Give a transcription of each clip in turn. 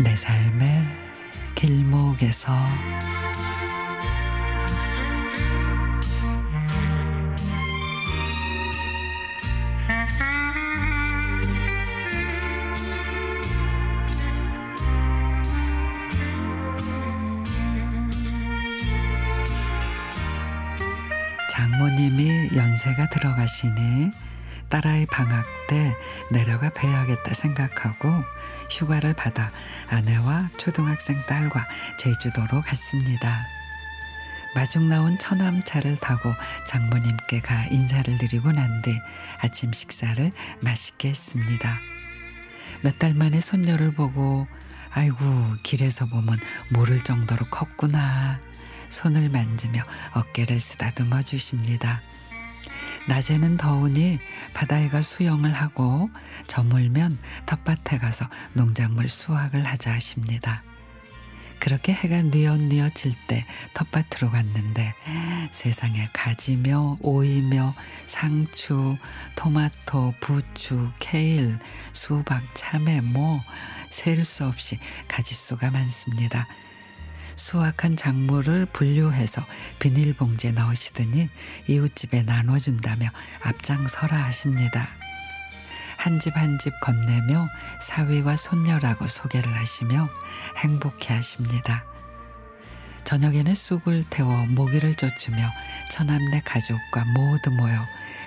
내 삶의 길목에서. 장모님이 연세가 들어가시니 딸아이 방학 때 내려가 뵈야겠다 생각하고 휴가를 받아 아내와 초등학생 딸과 제주도로 갔습니다. 마중 나온 처남차를 타고 장모님께 가 인사를 드리고 난 뒤 아침 식사를 맛있게 했습니다. 몇 달 만에 손녀를 보고 아이고 길에서 보면 모를 정도로 컸구나. 손을 만지며 어깨를 쓰다듬어 주십니다. 낮에는 더우니 바다에 가 수영을 하고 저물면 텃밭에 가서 농작물 수확을 하자 하십니다. 그렇게 해가 뉘엿뉘엿 질때 텃밭으로 갔는데 세상에 가지며 오이며 상추, 토마토, 부추, 케일, 수박, 참외 뭐 셀 수 없이 가지수가 많습니다. 수확한 작물을 분류해서 비닐봉지에 넣으시더니 이웃집에 나눠준다며 앞장서라 하십니다. 한 집 한 집 건네며 사위와 손녀라고 소개를 하시며 행복해 하십니다. 저녁에는 쑥을 태워 모기를 쫓으며 처남네 가족과 모두 모여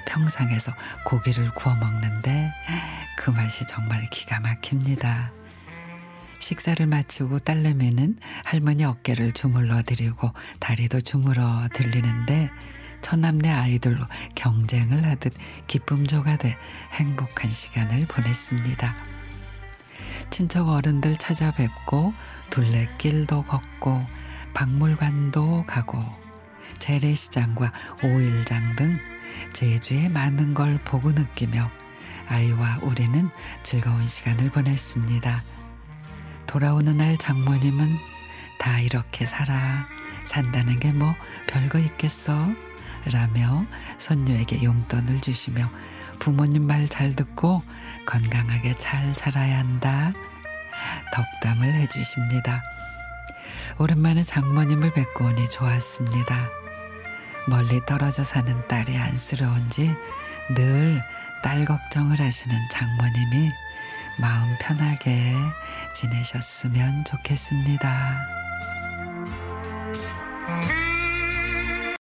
평상에서 고기를 구워 먹는데 그 맛이 정말 기가 막힙니다. 식사를 마치고 딸내미는 할머니 어깨를 주물러 드리고 다리도 주물어 들리는데 처남네 아이들로 경쟁을 하듯 기쁨조가 돼 행복한 시간을 보냈습니다. 친척 어른들 찾아뵙고 둘레길도 걷고 박물관도 가고 재래시장과 오일장 등 제주의 많은 걸 보고 느끼며 아이와 우리는 즐거운 시간을 보냈습니다. 돌아오는 날 장모님은 다 이렇게 살아. 산다는 게 뭐 별거 있겠어? 라며 손녀에게 용돈을 주시며 부모님 말 잘 듣고 건강하게 잘 자라야 한다. 덕담을 해주십니다. 오랜만에 장모님을 뵙고 오니 좋았습니다. 멀리 떨어져 사는 딸이 안쓰러운지 늘 딸 걱정을 하시는 장모님이 마음 편하게 지내셨으면 좋겠습니다.